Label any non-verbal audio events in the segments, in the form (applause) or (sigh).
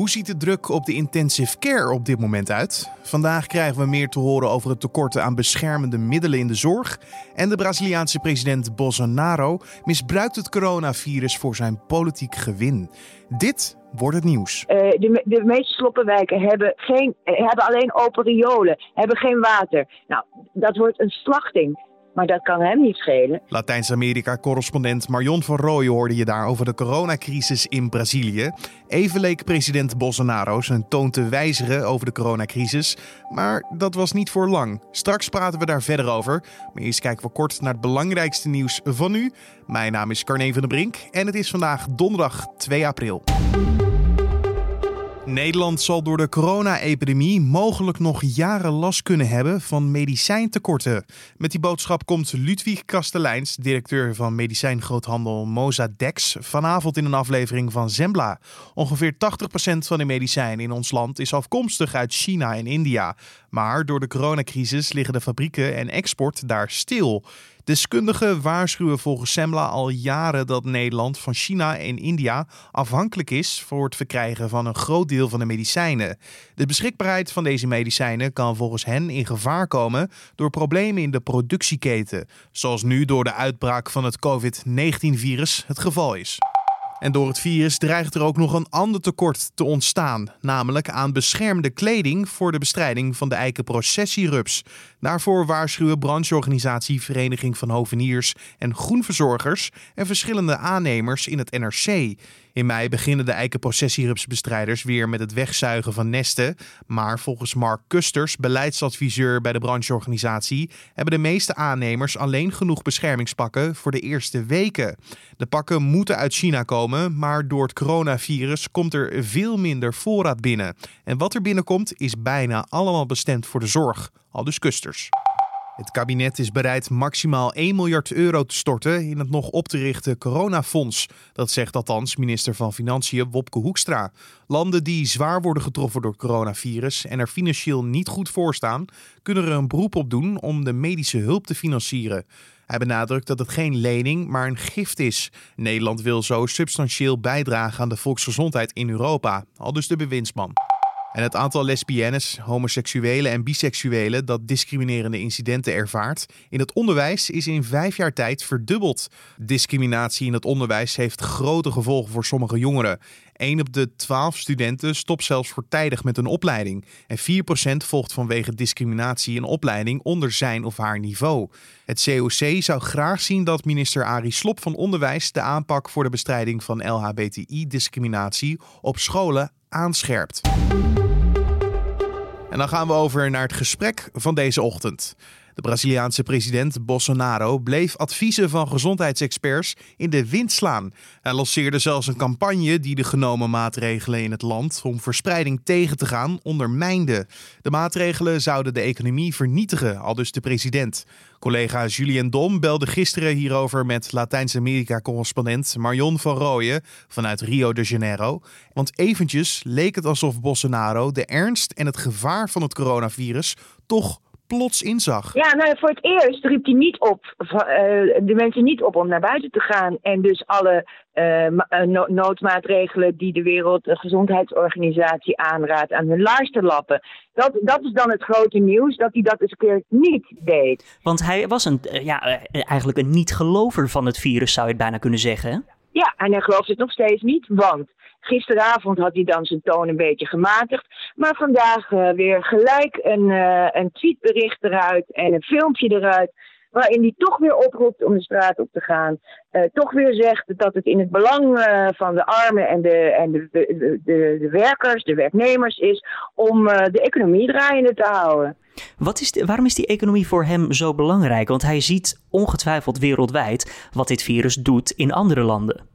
Hoe ziet de druk op de intensive care op dit moment uit? Vandaag krijgen we meer te horen over het tekort aan beschermende middelen in de zorg. En de Braziliaanse president Bolsonaro misbruikt het coronavirus voor zijn politiek gewin. Dit wordt het nieuws. Uh, de, de, meeste sloppenwijken hebben, geen, hebben alleen open riolen, hebben geen water. Nou, dat wordt een slachting. Maar dat kan hem niet schelen. Latijns-Amerika-correspondent Marion van Rooyen hoorde je daar over de coronacrisis in Brazilië. Even leek president Bolsonaro zijn toon te wijzigen over de coronacrisis. Maar dat was niet voor lang. Straks praten we daar verder over. Maar eerst kijken we kort naar het belangrijkste nieuws van nu. Mijn naam is Carne van der Brink en het is vandaag donderdag 2 april. Nederland zal door de corona-epidemie mogelijk nog jaren last kunnen hebben van medicijntekorten. Met die boodschap komt Ludwig Kasteleins, directeur van medicijngroothandel Mozadex, vanavond in een aflevering van Zembla. Ongeveer 80% van de medicijnen in ons land is afkomstig uit China en India. Maar door de coronacrisis liggen de fabrieken en export daar stil. Deskundigen waarschuwen volgens Semla al jaren dat Nederland van China en India afhankelijk is voor het verkrijgen van een groot deel van de medicijnen. De beschikbaarheid van deze medicijnen kan volgens hen in gevaar komen door problemen in de productieketen, zoals nu door de uitbraak van het COVID-19-virus het geval is. En door het virus dreigt er ook nog een ander tekort te ontstaan, namelijk aan beschermde kleding voor de bestrijding van de eikenprocessierups. Daarvoor waarschuwen brancheorganisatie Vereniging van Hoveniers en Groenverzorgers en verschillende aannemers in het NRC. In mei beginnen de eikenprocessierupsbestrijders weer met het wegzuigen van nesten. Maar volgens Mark Kusters, beleidsadviseur bij de brancheorganisatie, hebben de meeste aannemers alleen genoeg beschermingspakken voor de eerste weken. De pakken moeten uit China komen, maar door het coronavirus komt er veel minder voorraad binnen. En wat er binnenkomt is bijna allemaal bestemd voor de zorg, al dus Kusters. Het kabinet is bereid maximaal 1 miljard euro te storten in het nog op te richten coronafonds. Dat zegt althans minister van Financiën Wopke Hoekstra. Landen die zwaar worden getroffen door coronavirus en er financieel niet goed voor staan, kunnen er een beroep op doen om de medische hulp te financieren. Hij benadrukt dat het geen lening, maar een gift is. Nederland wil zo substantieel bijdragen aan de volksgezondheid in Europa, al dus de bewindsman. En het aantal lesbiennes, homoseksuelen en biseksuelen dat discriminerende incidenten ervaart in het onderwijs is in vijf jaar tijd verdubbeld. Discriminatie in het onderwijs heeft grote gevolgen voor sommige jongeren. 1 op de 12 studenten stopt zelfs voortijdig met een opleiding. En 4% volgt vanwege discriminatie een opleiding onder zijn of haar niveau. Het COC zou graag zien dat minister Arie Slop van Onderwijs de aanpak voor de bestrijding van LHBTI-discriminatie op scholen aanscherpt. En dan gaan we over naar het gesprek van deze ochtend. De Braziliaanse president Bolsonaro bleef adviezen van gezondheidsexperts in de wind slaan. Hij lanceerde zelfs een campagne die de genomen maatregelen in het land om verspreiding tegen te gaan ondermijnde. De maatregelen zouden de economie vernietigen, al dus de president. Collega Julien Dom belde gisteren hierover met Latijns-Amerika-correspondent Marion van Rooyen vanuit Rio de Janeiro. Want eventjes leek het alsof Bolsonaro de ernst en het gevaar van het coronavirus toch plots inzag. Ja, nou voor het eerst riep hij niet op, uh, de mensen niet op om naar buiten te gaan. En dus alle uh, noodmaatregelen die de Wereldgezondheidsorganisatie aanraadt aan hun laars te lappen. Dat, dat is dan het grote nieuws, dat hij dat eens een keer niet deed. Want hij was een, ja, eigenlijk een niet-gelover van het virus, zou je het bijna kunnen zeggen. Ja, en hij gelooft het nog steeds niet, want gisteravond had hij dan zijn toon een beetje gematigd. Maar vandaag uh, weer gelijk een, uh, een tweetbericht eruit en een filmpje eruit. Waarin hij toch weer oproept om de straat op te gaan. Uh, toch weer zegt dat het in het belang van de armen en, de, en de, de, de, de werkers, de werknemers is om de economie draaiende te houden. Wat is de, waarom is die economie voor hem zo belangrijk? Want hij ziet ongetwijfeld wereldwijd wat dit virus doet in andere landen.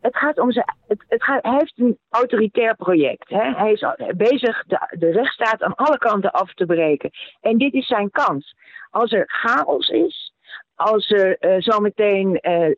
Het gaat om zijn. Het, het gaat, hij heeft een autoritair project. Hè? Hij is bezig de, de rechtsstaat aan alle kanten af te breken. En dit is zijn kans. Als er chaos is, als er uh, zometeen uh, uh,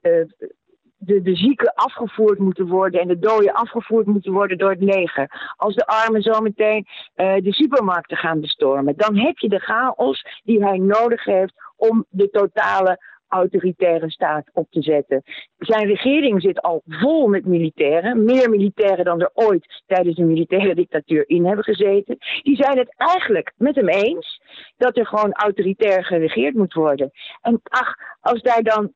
de, de zieken afgevoerd moeten worden en de doden afgevoerd moeten worden door het leger. Als de armen zometeen de supermarkten gaan bestormen, dan heb je de chaos die hij nodig heeft om de totale autoritaire staat op te zetten. Zijn regering zit al vol met militairen, meer militairen dan er ooit tijdens de militaire dictatuur in hebben gezeten. Die zijn het eigenlijk met hem eens dat er gewoon autoritair geregeerd moet worden. En ach, als daar dan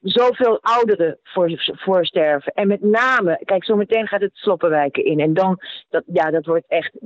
zoveel ouderen voor, voor sterven. En met name, kijk, zometeen gaat het sloppenwijken in. En dan, dat, ja, dat wordt echt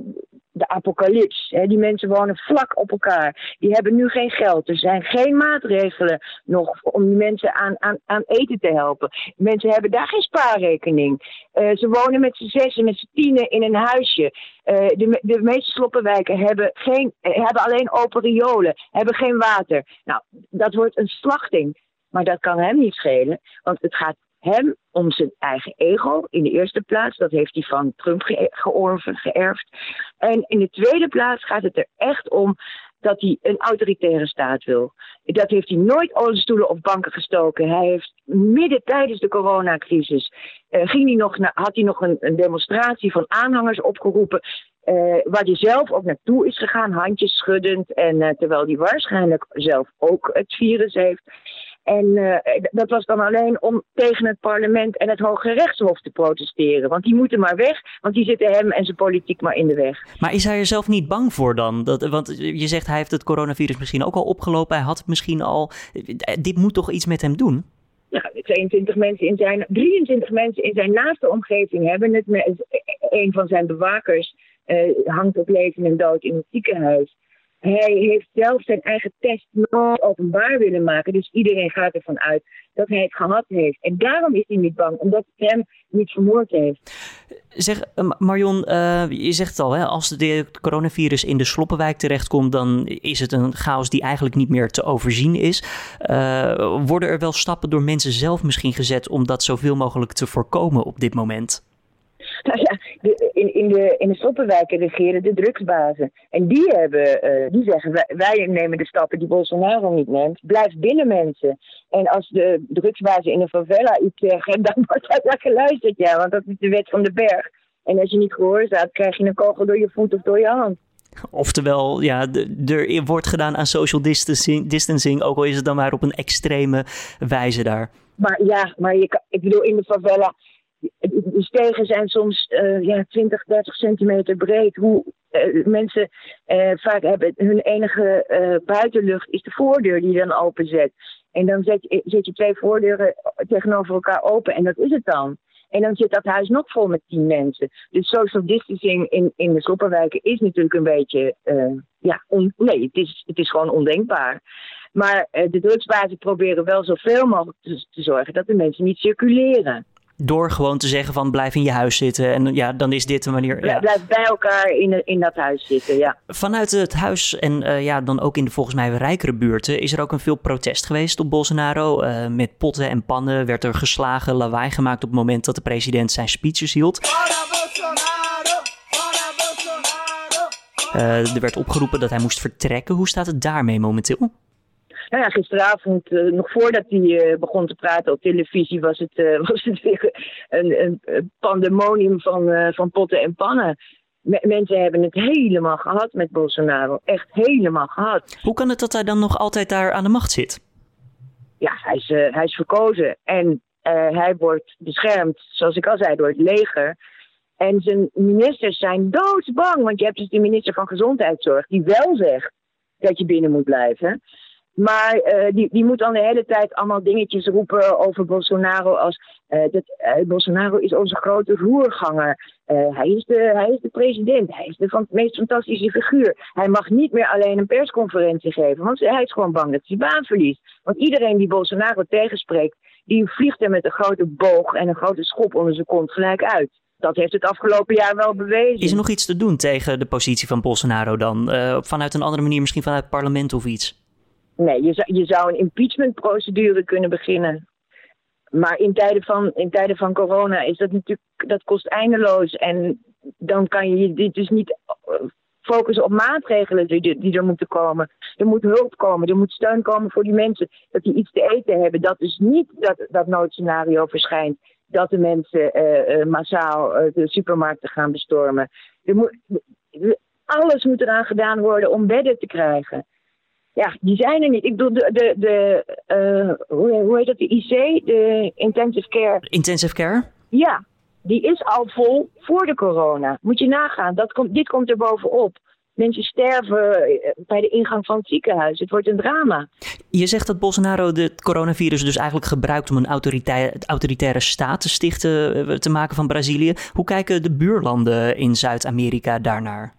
de apocalyps. Die mensen wonen vlak op elkaar. Die hebben nu geen geld. Er zijn geen maatregelen nog om die mensen aan, aan, aan eten te helpen. Mensen hebben daar geen spaarrekening. Uh, ze wonen met z'n zessen, met z'n tienen in een huisje. Uh, de, de meeste sloppenwijken hebben, geen, hebben alleen open riolen, hebben geen water. Nou, dat wordt een slachting. Maar dat kan hem niet schelen, want het gaat hem om zijn eigen ego in de eerste plaats. Dat heeft hij van Trump georven, geërfd. En in de tweede plaats gaat het er echt om dat hij een autoritaire staat wil. Dat heeft hij nooit oliestoelen of banken gestoken. Hij heeft midden tijdens de coronacrisis uh, ging hij nog had hij nog een, demonstratie van aanhangers opgeroepen. Uh, waar hij zelf ook naartoe is gegaan, handjes schuddend. En uh, terwijl hij waarschijnlijk zelf ook het virus heeft. En uh, dat was dan alleen om tegen het parlement en het Hoge Rechtshof te protesteren. Want die moeten maar weg, want die zitten hem en zijn politiek maar in de weg. Maar is hij er zelf niet bang voor dan? Dat, want je zegt hij heeft het coronavirus misschien ook al opgelopen. Hij had het misschien al. Dit moet toch iets met hem doen? Ja, 22 mensen in zijn, 23 mensen in zijn naaste omgeving hebben het. Met, een van zijn bewakers uh, hangt op leven en dood in het ziekenhuis. Hij heeft zelf zijn eigen test nooit openbaar willen maken. Dus iedereen gaat ervan uit dat hij het gehad heeft. En daarom is hij niet bang, omdat het hem niet vermoord heeft. Zeg, eh, Marion, uh, je zegt het al, hè, als de coronavirus in de Sloppenwijk terechtkomt, dan is het een chaos die eigenlijk niet meer te overzien is. Uh, worden er wel stappen door mensen zelf misschien gezet om dat zoveel mogelijk te voorkomen op dit moment? (laughs) Nou ja, de, in, in, de, in de stoppenwijken regeren de drugsbazen. En die, hebben, uh, die zeggen, wij, wij, nemen de stappen die Bolsonaro niet neemt. Blijf binnen mensen. En als de drugsbazen in een favela iets zeggen, (laughs) dan wordt dat wel geluisterd. Ja, want dat is de wet van de berg. En als je niet gehoorzaamt, krijg je een kogel door je voet of door je hand. Oftewel, ja, er wordt gedaan aan social distancing, distancing, ook al is het dan maar op een extreme wijze daar. Maar ja, maar je kan, ik bedoel, in de favela, de stegen zijn soms uh, ja, 20, 30 centimeter breed. Hoe uh, mensen uh, vaak hebben hun enige buitenlucht is de voordeur die je dan openzet. En dan zet je, zet je twee voordeuren tegenover elkaar open en dat is het dan. En dan zit dat huis nog vol met tien mensen. Dus social distancing in, in de sloppenwijken is natuurlijk een beetje, ja, nee, het is, het is gewoon ondenkbaar. Maar de drugsbazen proberen wel zoveel mogelijk te zorgen dat de mensen niet circuleren. Door gewoon te zeggen van blijf in je huis zitten. En ja, dan is dit de manier. Ja. Blijf bij elkaar in, in dat huis zitten, ja. Vanuit het huis en uh, ja, dan ook in de volgens mij rijkere buurten... is er ook een veel protest geweest op Bolsonaro. Uh, met potten en pannen werd er geslagen, lawaai gemaakt... op het moment dat de president zijn speeches hield. Uh, er werd opgeroepen dat hij moest vertrekken. Hoe staat het daarmee momenteel? Nou ja, gisteravond, uh, nog voordat hij uh, begon te praten op televisie, was het, uh, (laughs) was het weer een, een pandemonium van, van potten en pannen. M mensen hebben het helemaal gehad met Bolsonaro. Echt helemaal gehad. Hoe kan het dat hij dan nog altijd daar aan de macht zit? Ja, hij is, hij is verkozen en hij wordt beschermd, zoals ik al zei, door het leger. En zijn ministers zijn doodsbang, want je hebt dus de minister van Gezondheidszorg die wel zegt dat je binnen moet blijven. Maar uh, die, die moet dan de hele tijd allemaal dingetjes roepen over Bolsonaro. Als uh, dat, uh, Bolsonaro is onze grote roerganger. hij, is de, hij is de president. Hij is de van, meest fantastische figuur. Hij mag niet meer alleen een persconferentie geven. Want hij is gewoon bang dat hij baan verliest. Want iedereen die Bolsonaro tegenspreekt, die vliegt er met een grote boog en een grote schop onder zijn kont gelijk uit. Dat heeft het afgelopen jaar wel bewezen. Is er nog iets te doen tegen de positie van Bolsonaro dan? vanuit een andere manier, misschien vanuit het parlement of iets? Nee, je zou, je zou een impeachmentprocedure kunnen beginnen. Maar in tijden, van, in tijden van corona is dat natuurlijk, dat kost eindeloos. En dan kan je dit dus niet eh, focussen op maatregelen die, die er moeten komen. Er moet hulp komen, er moet steun komen voor die mensen. Dat die iets te eten hebben. Dat is niet dat, dat noodscenario verschijnt. Dat de mensen uh, uh, massaal de supermarkten gaan bestormen. Er moet, alles moet eraan gedaan worden om bedden te krijgen. Ja, die zijn er niet. Ik bedoel, de, de, de uh, hoe, hoe heet dat, de IC, de Intensive Care. Intensive Care? Ja, die is al vol voor de corona. Moet je nagaan, dat komt, dit komt er bovenop. Mensen sterven eh, bij de ingang van het ziekenhuis. Het wordt een drama. Je zegt dat Bolsonaro het coronavirus dus eigenlijk gebruikt om een autoritaire staat te stichten, eh, te maken van Brazilië. Hoe kijken de buurlanden in Zuid-Amerika daarnaar?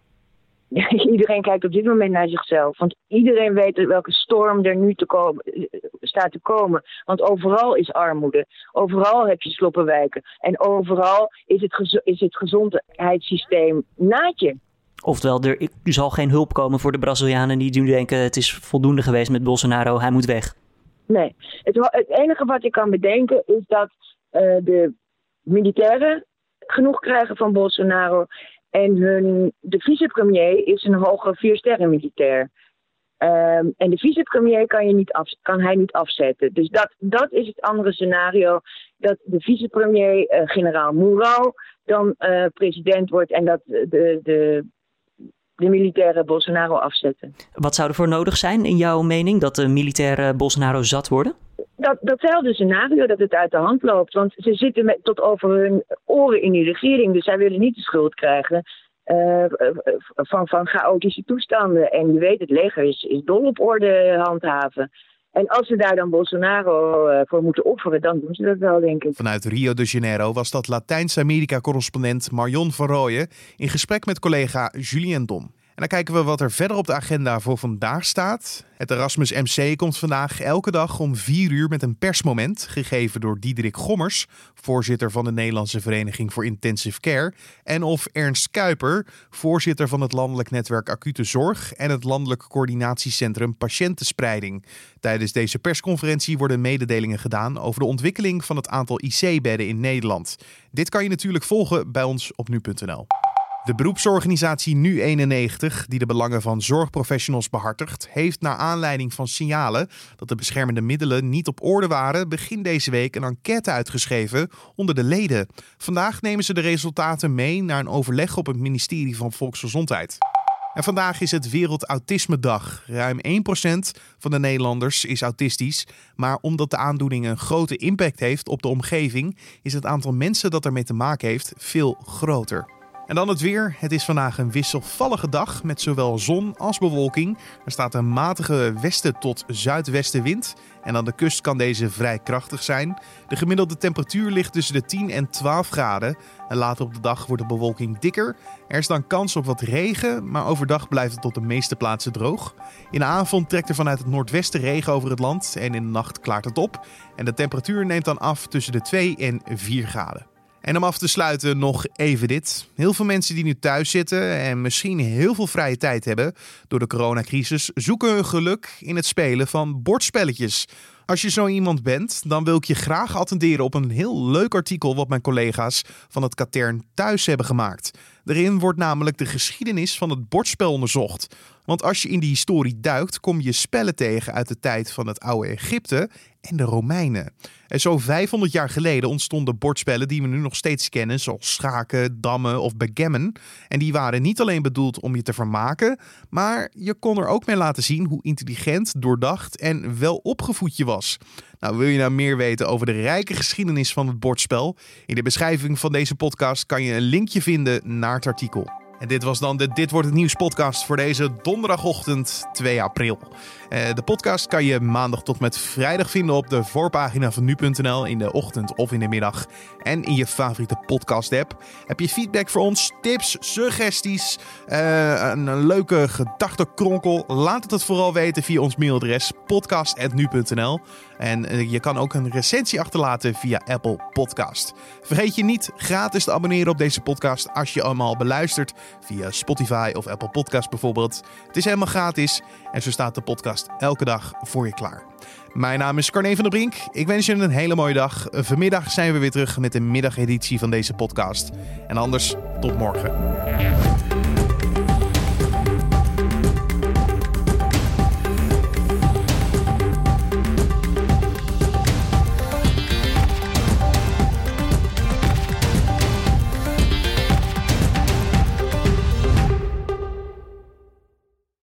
(laughs) iedereen kijkt op dit moment naar zichzelf. Want iedereen weet welke storm er nu te komen, eh, staat te komen. Want overal is armoede. Overal heb je sloppenwijken. En overal is het, is het gezondheidssysteem naadje. Oftewel, er zal geen hulp komen voor de Brazilianen die nu denken: het is voldoende geweest met Bolsonaro, hij moet weg. Nee, het, het enige wat ik kan bedenken is dat uh, de militairen genoeg krijgen van Bolsonaro. En hun, de vicepremier is een hoge viersterren militair. Um, en de vicepremier kan, je niet af, kan hij niet afzetten. Dus dat, dat is het andere scenario. Dat de vicepremier, uh, generaal Mourao, dan uh, president wordt en dat de, de de militaire Bolsonaro afzetten. Wat zou er voor nodig zijn, in jouw mening, dat de militaire Bolsonaro zat worden? Dat, datzelfde scenario, dat het uit de hand loopt. Want ze zitten met, tot over hun oren in die regering, dus zij willen niet de schuld krijgen. Uh, van, van chaotische toestanden. En je weet, het leger is, is dol op orde handhaven. En als ze daar dan Bolsonaro uh, voor moeten offeren, dan doen ze dat wel, denk ik. Vanuit Rio de Janeiro was dat Latijns-Amerika-correspondent Marion van Rooyen in gesprek met collega Julien Dom. En dan kijken we wat er verder op de agenda voor vandaag staat. Het Erasmus MC komt vandaag elke dag om 4 uur met een persmoment, gegeven door Diederik Gommers, voorzitter van de Nederlandse Vereniging voor Intensive Care, en of Ernst Kuiper, voorzitter van het Landelijk Netwerk Acute Zorg en het Landelijk Coördinatiecentrum Patiëntenspreiding. Tijdens deze persconferentie worden mededelingen gedaan over de ontwikkeling van het aantal IC-bedden in Nederland. Dit kan je natuurlijk volgen bij ons op nu.nl. De beroepsorganisatie Nu91, die de belangen van zorgprofessionals behartigt, heeft naar aanleiding van signalen dat de beschermende middelen niet op orde waren, begin deze week een enquête uitgeschreven onder de leden. Vandaag nemen ze de resultaten mee naar een overleg op het ministerie van Volksgezondheid. En vandaag is het Wereld Autisme Dag. Ruim 1% van de Nederlanders is autistisch. Maar omdat de aandoening een grote impact heeft op de omgeving, is het aantal mensen dat ermee te maken heeft veel groter. En dan het weer. Het is vandaag een wisselvallige dag met zowel zon als bewolking. Er staat een matige westen tot zuidwestenwind. En aan de kust kan deze vrij krachtig zijn. De gemiddelde temperatuur ligt tussen de 10 en 12 graden. En later op de dag wordt de bewolking dikker. Er is dan kans op wat regen, maar overdag blijft het tot de meeste plaatsen droog. In de avond trekt er vanuit het noordwesten regen over het land en in de nacht klaart het op. En de temperatuur neemt dan af tussen de 2 en 4 graden. En om af te sluiten nog even dit. Heel veel mensen die nu thuis zitten en misschien heel veel vrije tijd hebben door de coronacrisis, zoeken hun geluk in het spelen van bordspelletjes. Als je zo iemand bent, dan wil ik je graag attenderen op een heel leuk artikel wat mijn collega's van het Katern thuis hebben gemaakt. Daarin wordt namelijk de geschiedenis van het bordspel onderzocht. Want als je in die historie duikt, kom je spellen tegen uit de tijd van het oude Egypte en de Romeinen. En zo 500 jaar geleden ontstonden bordspellen die we nu nog steeds kennen, zoals schaken, dammen of backgammon. En die waren niet alleen bedoeld om je te vermaken, maar je kon er ook mee laten zien hoe intelligent, doordacht en wel opgevoed je was. Nou, wil je nou meer weten over de rijke geschiedenis van het bordspel? In de beschrijving van deze podcast kan je een linkje vinden naar het artikel. En dit was dan de Dit wordt het nieuws podcast voor deze donderdagochtend 2 april. Eh, de podcast kan je maandag tot met vrijdag vinden op de voorpagina van nu.nl in de ochtend of in de middag. En in je favoriete podcast app. Heb je feedback voor ons, tips, suggesties, uh, een leuke gedachtenkronkel? Laat het vooral weten via ons mailadres podcast.nu.nl. En eh, je kan ook een recensie achterlaten via Apple Podcast. Vergeet je niet gratis te abonneren op deze podcast als je allemaal beluistert via Spotify of Apple Podcast bijvoorbeeld. Het is helemaal gratis en zo staat de podcast elke dag voor je klaar. Mijn naam is Carne van der Brink. Ik wens je een hele mooie dag. Vanmiddag zijn we weer terug met de middageditie van deze podcast. En anders, tot morgen.